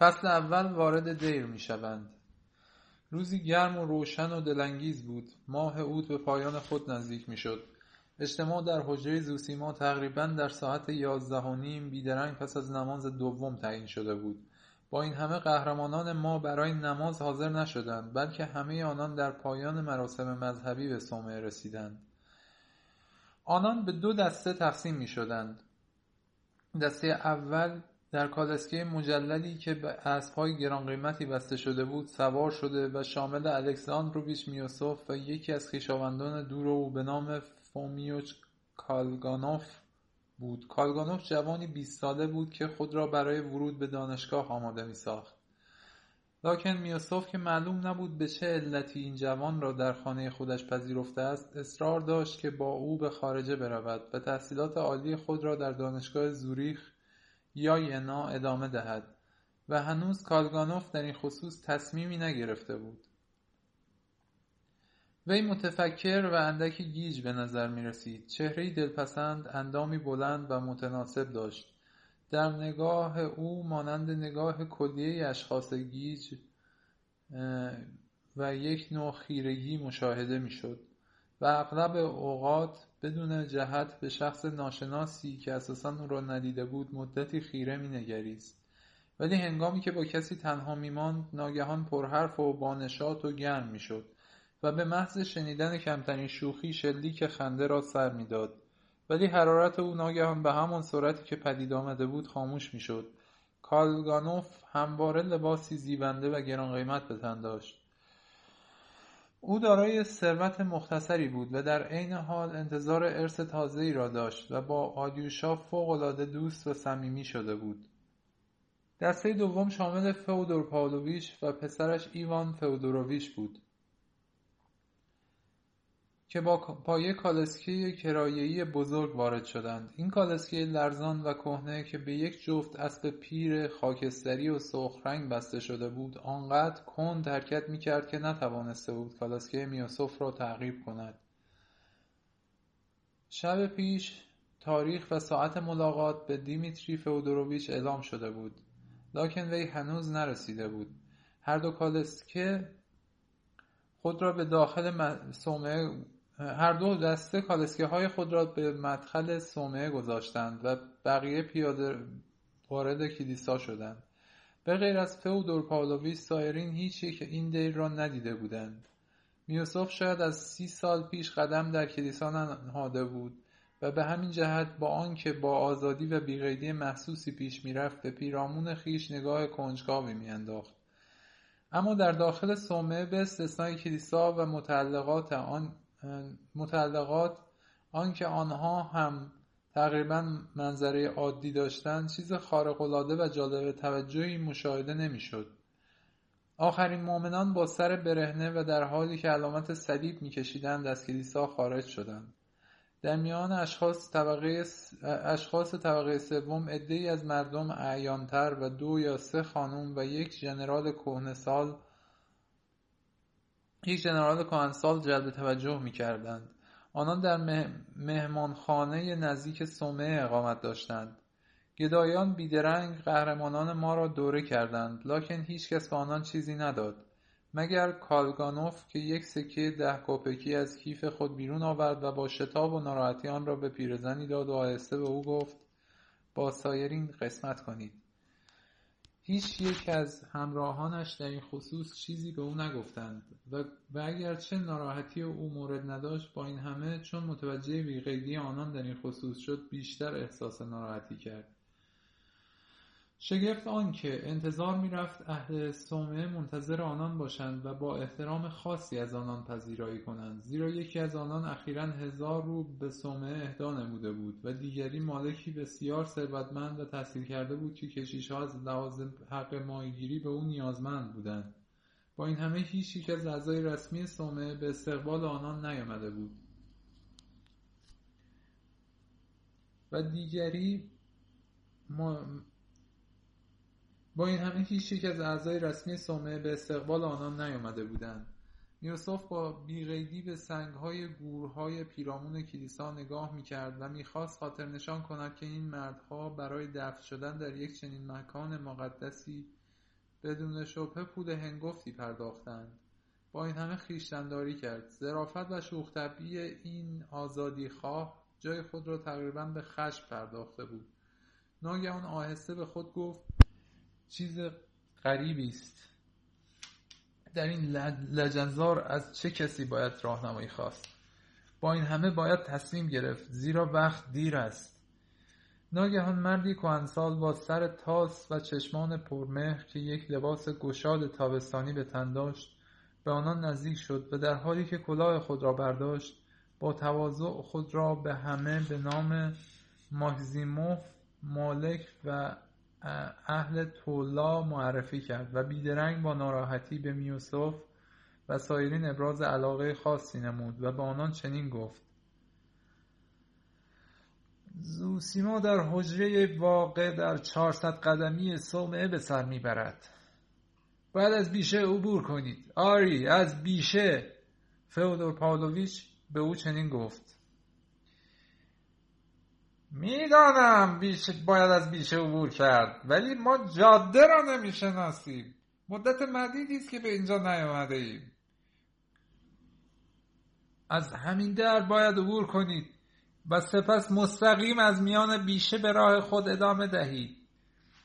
فصل اول وارد دیر می‌شوند. روزی گرم و روشن و دلانگیز بود. ماه عود به پایان خود نزدیک می‌شد. اجتماع در حجرهی زوسیما تقریبا در ساعت یازده و نیم بیدرنگ پس از نماز دوم تعیین شده بود. با این همه قهرمانان ما برای نماز حاضر نشدند بلکه همه آنان در پایان مراسم مذهبی به صومعه رسیدند. آنان به دو دسته تقسیم می شدند دسته اول در کالسکه مجللی که به اسبهای گرانقیمتی بسته شده بود سوار شده و شامل الکساندروویچ میوسوف و یکی از خویشاوندان دور او به نام فومیوچ کالگانوف بود. کالگانوف جوانی بیست ساله بود که خود را برای ورود به دانشگاه آماده میساخت. لاکن میوسوف که معلوم نبود به چه علتی این جوان را در خانه خودش پذیرفته است اصرار داشت که با او به خارجه برود و تحصیلات عالی خود را در دانشگاه زوریخ یا ینا ادامه دهد و هنوز کالگانوف در این خصوص تصمیمی نگرفته بود. وی متفکر و اندکی گیج به نظر می رسید. چهرهای دلپسند اندامی بلند و متناسب داشت. در نگاه او مانند نگاه کلیه اشخاص گیج و یک نوع خیرگی مشاهده می شد و اغلب اوقات بدون جهت به شخص ناشناسی که اساسا او را ندیده بود مدتی خیره می نگریست ولی هنگامی که با کسی تنها می ماند ناگهان پرحرف و بانشات و گرم می شد و به محض شنیدن کمترین شوخی شلیک خنده را سر می‌داد. ولی حرارت او ناگهان به همان سرعتی که پدید آمده بود خاموش می‌شد. کالگانوف همواره لباسی زیبنده و گرانقیمت به تن داشت. او دارای ثروت مختصری بود و در عین حال انتظار ارث تازهای را داشت و با آلیوشا فوقالعاده دوست و صمیمی شده بود. دسته دوم شامل فئودور پاولویچ و پسرش ایوان فئودوروویچ بود. که با یک کالسکه کرایهای بزرگ وارد شدند. این کالسکه لرزان و کهنه که به یک جفت اسب پیر خاکستری و سرخ رنگ بسته شده بود آنقدر کند حرکت می‌کرد که نتوانسته بود کالسکه میوسوف را تعقیب کند. شب پیش تاریخ و ساعت ملاقات به دیمیتری فئودوروویچ اعلام شده بود. لکن وی هنوز نرسیده بود. هر دو کالسکه خود را به داخل صومعه هر دو دسته های خود را به مدخل صومعه گذاشتند و بقیه پیاده وارد کلیسا شدند. به غیر از فئودور پاولویچ سایرین هیچ یک این دیر را ندیده بودند. میوسوف شاید از سی سال پیش قدم در کلیسا نهاده بود و به همین جهت با آنکه با آزادی و بیقیدی محسوسی پیش می‌رفت به پیرامون خیش نگاه کنجکاوی میانداخت. اما در داخل صومعه به استثنای کلیسا و متعلقات آن متعلقات آنکه آنها هم تقریبا منظره عادی داشتند چیز خارقالعاده و جالب توجهی مشاهده نمی‌شد. آخرین مؤمنان با سر برهنه و در حالی که علامت صلیب میکشیدند از کلیسا خارج شدند. در میان اشخاص طبقه, اشخاص طبقه سوم عدهای از مردم اعیانتر و دو یا سه خانم و یک ژنرال کهنسال یک ژنرال کهنسال جلب توجه می‌کردند. آنان در مهمانخانه نزدیک صومعه اقامت داشتند. گدایان بیدرنگ قهرمانان ما را دوره کردند لکن هیچکس به آنان چیزی نداد. مگر کالگانوف که یک سکه ده کوپکی از کیف خود بیرون آورد و با شتاب و ناراحتی آن را به پیرزنی داد و آهسته به او گفت با سایرین قسمت کنید. هیچ یک از همراهانش در این خصوص چیزی به او نگفتند و, و اگرچه ناراحتی او مورد نداشت با این همه چون متوجه بیقیدی آنان در این خصوص شد بیشتر احساس ناراحتی کرد. شگفت آن که انتظار می‌رفت اهل صومعه منتظر آنان باشند و با احترام خاصی از آنان پذیرایی کنند زیرا یکی از آنان اخیرا هزار رو به صومعه اهدا نموده بود و دیگری مالکی بسیار ثروتمند و تحصیل کرده بود که کشیشها از لحاظ حق ماهیگیری به او نیازمند بودند. با این همه هیچ یک از اعضای رسمی صومعه به استقبال آنان نیامده بود. و دیگری با این همه هیچ یک از اعضای رسمی صومعه به استقبال آنان نیامده بودند. یوسف با بیقیدی به سنگهای گورهای پیرامون کلیسا نگاه می‌کرد و می‌خواست خاطر نشان کند که این مردها برای دفن شدن در یک چنین مکان مقدسی بدون شبهه پول هنگفتی پرداختند. با این همه خویشتنداری کرد. ظرافت و شوخ این آزادیخواه جای خود را تقریبا به خشم پرداخته بود. ناگهان آهسته به خود گفت چیز غریبی است. در این لجنزار از چه کسی باید راهنمایی خواست؟ با این همه باید تصمیم گرفت زیرا وقت دیر است. ناگهان مردی کهنسال با سر تاس و چشمان پرمهر که یک لباس گشاد تابستانی به تن داشت به آنان نزدیک شد و در حالی که کلاه خود را برداشت با تواضع خود را به همه به نام ماکزیموف مالک و اهل تولا معرفی کرد و بیدرنگ با ناراحتی به میوسف و سایرین ابراز علاقه خاصی نمود و به آنان چنین گفت. زوسیما در حجره واقع در چهارصد قدمی صومعه به سر می‌برد. باید از بیشه عبور کنید. آری از بیشه. فئودور پاولویچ به او چنین گفت. می‌دانم بیشه باید از بیشه عبور کرد ولی ما جاده را نمی‌شناسیم. مدت مدیدی است که به اینجا نیامده ایم از همین در باید عبور کنید و سپس مستقیم از میان بیشه به راه خود ادامه دهید.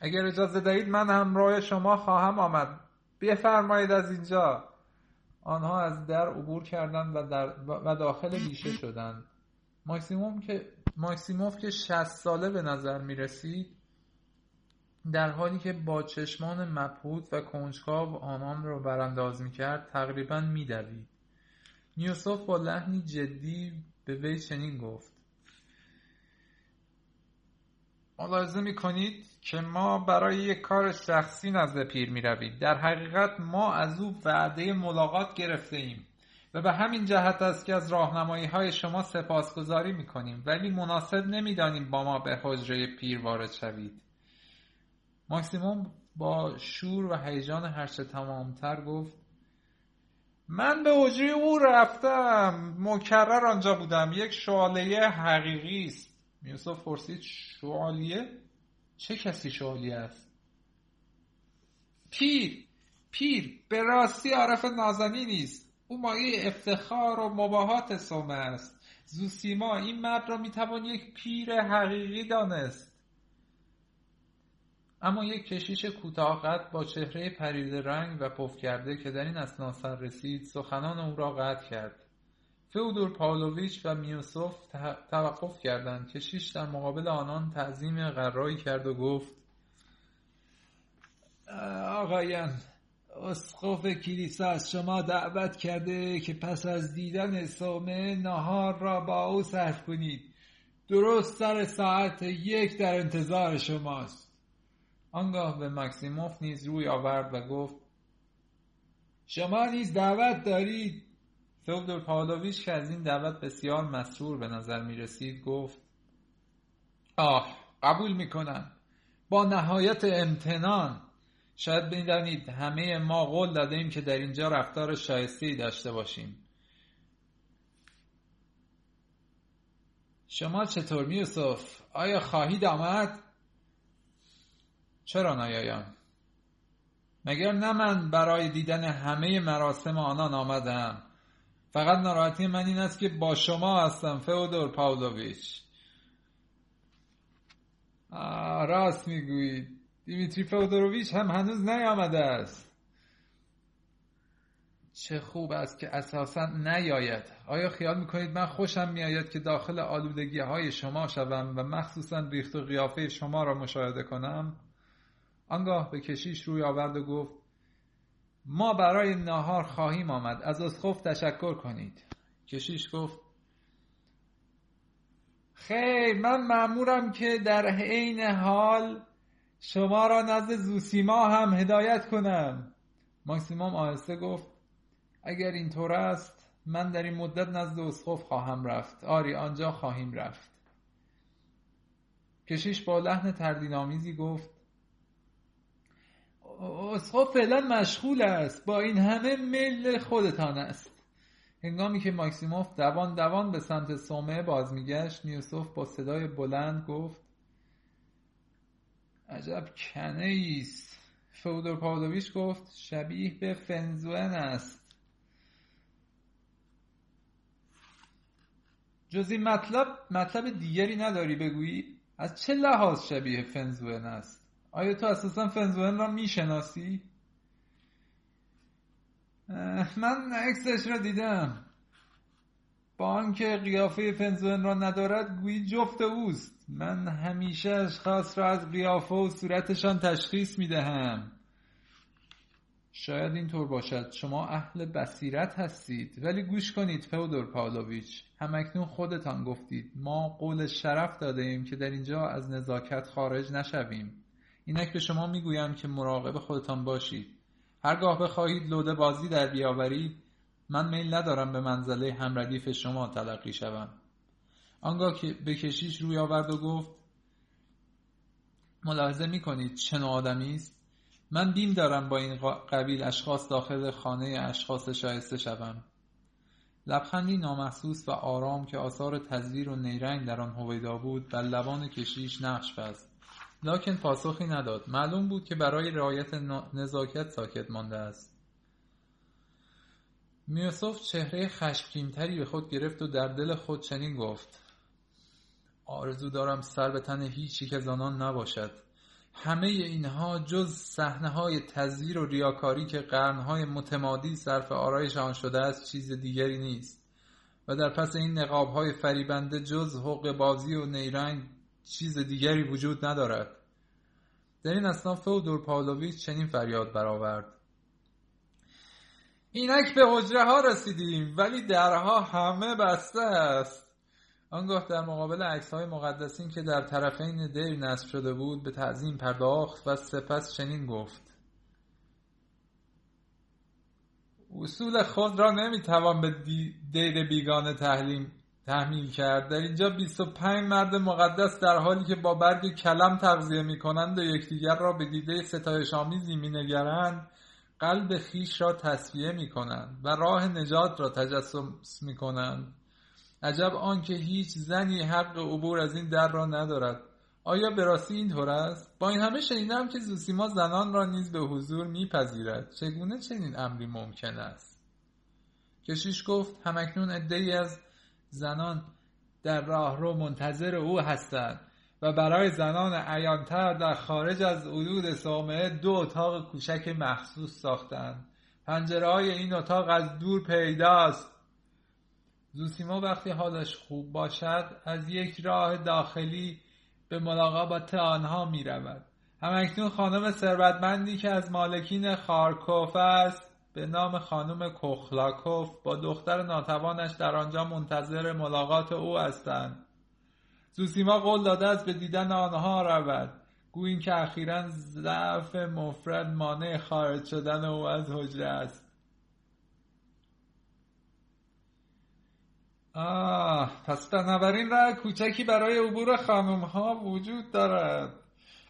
اگر اجازه دهید من همراه شما خواهم آمد. بفرمایید از اینجا. آنها از در عبور کردند و, در و داخل بیشه شدند. ماکسیموم که ماکسیموف که 60 ساله به نظر می رسید در حالی که با چشمان مبهوت و کنجکاو آنان را برانداز می کرد تقریبا می دوید. میوسوف با لحنی جدی به وی چنین گفت ملاحظه می کنید که ما برای یک کار شخصی نزد پیر می روید. در حقیقت ما از او وعده ملاقات گرفته ایم و به همین جهت است که از راهنمایی های شما سپاسگزاری می کنیم ولی مناسب نمی‌دانیم با ما به حجره پیر وارد شوید. ماکسیموم با شور و هیجان هرچه تمامتر گفت من به حجره او رفتم. مکرر آنجا بودم. یک شوالیه حقیقی است. میوسف پرسید شوالیه چه کسی شوالیه است؟ پیر پیر به راستی عارف نازنی نیست او مایه افتخار و مباهات سومه است. زوسیما این مرد را می‌توان یک پیر حقیقی دانست. اما یک کشیش کوتاه با چهره پریده رنگ و پف کرده که در این اسنا سر رسید سخنان او را قطع کرد. فئودور پاولویچ و میوسوف توقف کردند. کشیش در مقابل آنان تعظیم غرایی کرد و گفت آقایان اسقف کلیسا از شما دعوت کرده که پس از دیدن سومه نهار را با او صرف کنید. درست سر ساعت یک در انتظار شماست. آنگاه به مکسیموف نیز روی آورد و گفت شما نیز دعوت دارید. فودور پاولویچ که از این دعوت بسیار مسرور به نظر می رسید گفت آه قبول می کنم. با نهایت امتنان شاید بدانید همه ما قول داده ایم که در اینجا رفتار شایسته داشته باشیم. شما چطور میوسف؟ آیا خواهید آمد؟ چرا نیایم مگر نه من برای دیدن همه مراسم آنان آمدم؟ فقط ناراحتی من این است که با شما هستم فئودور پاولویچ راست می‌گویید. دیمیتری فودوروویچ هم هنوز نیامده است. چه خوب است که اساسا نیاید. آیا خیال می‌کنید من خوشم میآید که داخل آلودگی های شما شوم و مخصوصا ریخت و قیافه شما را مشاهده کنم؟ آنگاه به کشیش روی آورد و گفت ما برای ناهار خواهیم آمد. از اسخف تشکر کنید. کشیش گفت خیر من معمورم که در عین حال شما را نزد زوسیما هم هدایت کنم. ماکسیموم آهسته گفت اگر اینطور است من در این مدت نزد اسخف خواهم رفت. آری آنجا خواهیم رفت. کشیش با لحن تردینآمیزی گفت اسخف فعلا مشغول است. با این همه میل خودتان است. هنگامی که ماکسیموف دوان دوان به سمت سومه باز میگشت میوسوف با صدای بلند گفت عجب کنه ایست. فودور پاولویچ گفت شبیه به فنزوئن است. جز این مطلب مطلب دیگری نداری بگویی؟ از چه لحاظ شبیه فنزوئن است؟ آیا تو اساسا فنزوئن را می‌شناسی؟ من عکسش را دیدم. با آنکه قیافه فنزوئن را ندارد گویی جفت اوست. من همیشه اشخاص را از قیافه و صورتشان تشخیص می‌دهم. شاید اینطور باشد. شما اهل بصیرت هستید. ولی گوش کنید فودور پاولویچ. همکنون خودتان گفتید. ما قول شرف داده ایم که در اینجا از نزاکت خارج نشویم. اینک به شما می‌گویم که مراقب خودتان باشید. هرگاه بخواهید لوده بازی در بیاورید من میل ندارم به منزله همردیف شما تلقی شوم. آنگاه که به کشیش روی آورد و گفت ملاحظه می کنید چه آدمی است؟ من بیم دارم با این قبیل اشخاص داخل خانه اشخاص شایسته شوم. لبخندی نامحسوس و آرام که آثار تزویر و نیرنگ در آن هویدا بود بر لبان کشیش نقش بست. لاکن پاسخی نداد. معلوم بود که برای رعایت نزاکت ساکت مانده است. میوسف چهره خشمگینتری به خود گرفت و در دل خود چنین گفت. آرزو دارم سر به تن هیچ یک از آنان نباشد. همه اینها جز صحنه های تزویر و ریاکاری که قرنهای متمادی صرف آرایش آن شده است چیز دیگری نیست. و در پس این نقاب های فریبنده جز حق بازی و نیرنگ چیز دیگری وجود ندارد. در این اصنا فودور پاولویچ چنین فریاد برآورد. اینک به حجره ها رسیدیم ولی درها همه بسته است. آنگاه در مقابل عکس های مقدسین که در طرفین دیر نصب شده بود به تعظیم پرداخت و سپس چنین گفت. اصول خود را نمی‌توان به دیر بیگانه تحلیم تحمیل کرد. در اینجا 25 مرد مقدس در حالی که با برگ کلم تغذیه می کنند و یکدیگر را به دیده ستایش آمیزی می نگرند قلب خیش را تصفیه می کنند و راه نجات را تجسس می کنند عجب آنکه هیچ زنی حق عبور از این در را ندارد. آیا به راستی اینطور است؟ با این همه شنیدم که زوسیما زنان را نیز به حضور میپذیرد. چگونه چنین امری ممکن است؟ کشیش گفت همکنون عدهای از زنان در راهرو منتظر او هستند. برای زنان عیانتر در خارج از حدود صومعه دو اتاق کوچک مخصوص ساختند. پنجره های این اتاق از دور پیداست. زوسیما وقتی حالش خوب باشد از یک راه داخلی به ملاقات آنها می رود همکنون خانم ثروتمندی که از مالکین خارکوف است به نام خانم کوخلاکوف با دختر ناتوانش در آنجا منتظر ملاقات او هستند. زوسیما قول داده است به دیدن آنها رود. گویی که اخیرا ضعف مفرد مانع خارج شدن او از حجره است. آه پس بنابراین راه کوچکی برای عبور خانم ها وجود دارد.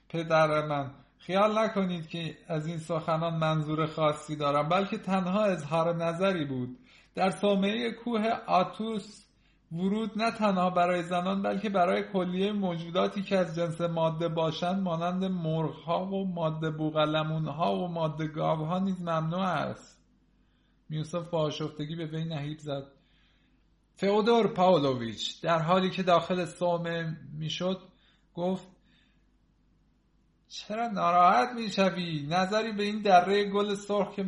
پدر من خیال نکنید که از این سخنان منظور خاصی دارم بلکه تنها اظهار نظری بود. در صومعه کوه آتوس ورود نه تنها برای زنان بلکه برای کلیه موجوداتی که از جنس ماده باشند مانند مرغها و ماده بوغلمونها و ماده گاوها نیز ممنوع است. میوسف با آشفتگی به وی نهیب زد. فئودور پاولویچ در حالی که داخل صومعه می‌شد گفت چرا ناراحت می‌شوی؟ نظری به این دره گل سرخ که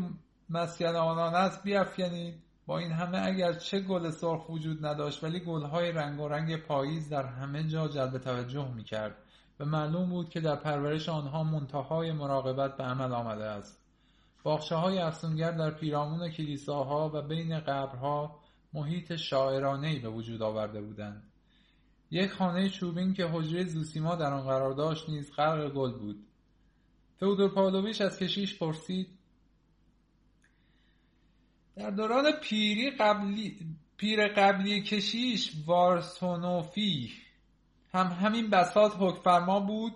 مسکن آنان است بیافکنید. با این همه اگر چه گل سرخ وجود نداشت ولی گلهای رنگ و رنگ پاییز در همه جا جلب توجه می‌کرد و معلوم بود که در پرورش آنها منتهای مراقبت به عمل آمده است. باخشه های افسونگر در پیرامون کلیساها و بین قبرها محیط شاعرانه به وجود آورده بودند. یک خانه چوبین که حجره زوسیما در آن قرار داشت نیز غرق گل بود. فودور پاولویچ از کشیش پرسید در دوران پیری قبلی پیر قبلی کشیش وارسونوفی هم همین بساط حکفرما بود.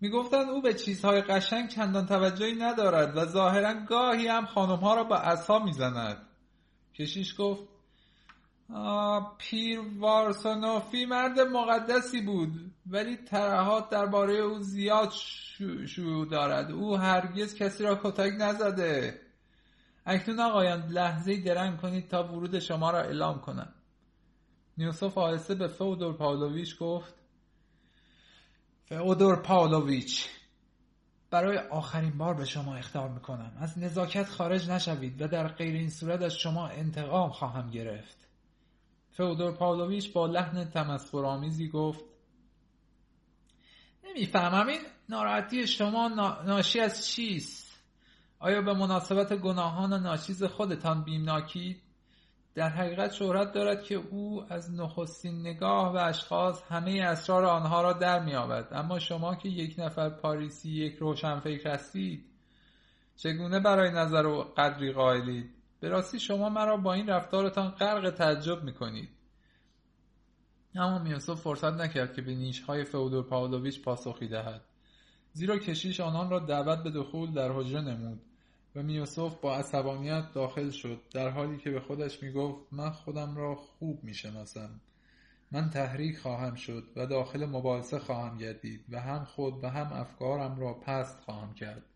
می‌گفتند او به چیزهای قشنگ چندان توجهی ندارد و ظاهرا گاهی هم خانمها را با عصا می‌زند. کشیش گفت پیر وارسانوفی مرد مقدسی بود ولی ترهات درباره او زیاد شو دارد. او هرگز کسی را کتک نزده. اکنون آقایان لحظه درنگ کنید تا ورود شما را اعلام کنم. نیوسوف آهسته به فودور پاولویچ گفت فودور پاولویچ برای آخرین بار به شما اختار می‌کنم. از نزاکت خارج نشوید و در غیر این صورت از شما انتقام خواهم گرفت. فودور پاولویچ با لحن تمسخرآمیزی گفت نمی‌فهمم این ناراحتی شما ناشی از چیست؟ آیا به مناسبت گناهان ناچیز خودتان بیمناکید؟ در حقیقت شهرت دارد که او از نخستین نگاه و اشخاص همه اسرار آنها را در میابد اما شما که یک نفر پاریسی یک روشنفکر هستید چگونه برای نظر و قدری قائلید؟ به راستی شما مرا با این رفتارتان غرق تعجب می‌کنید. اما میوسوف فرصت نکرد که به نیشهای فودور پاولویچ پاسخی دهد. زیرا کشیش آنان را دعوت به دخول در حجره نمود. و میوسوف با عصبانیت داخل شد در حالی که به خودش می‌گفت من خودم را خوب می‌شناسم. من تحریک خواهم شد و داخل مباحثه خواهم گردید و هم خود و هم افکارم را پست خواهم کرد.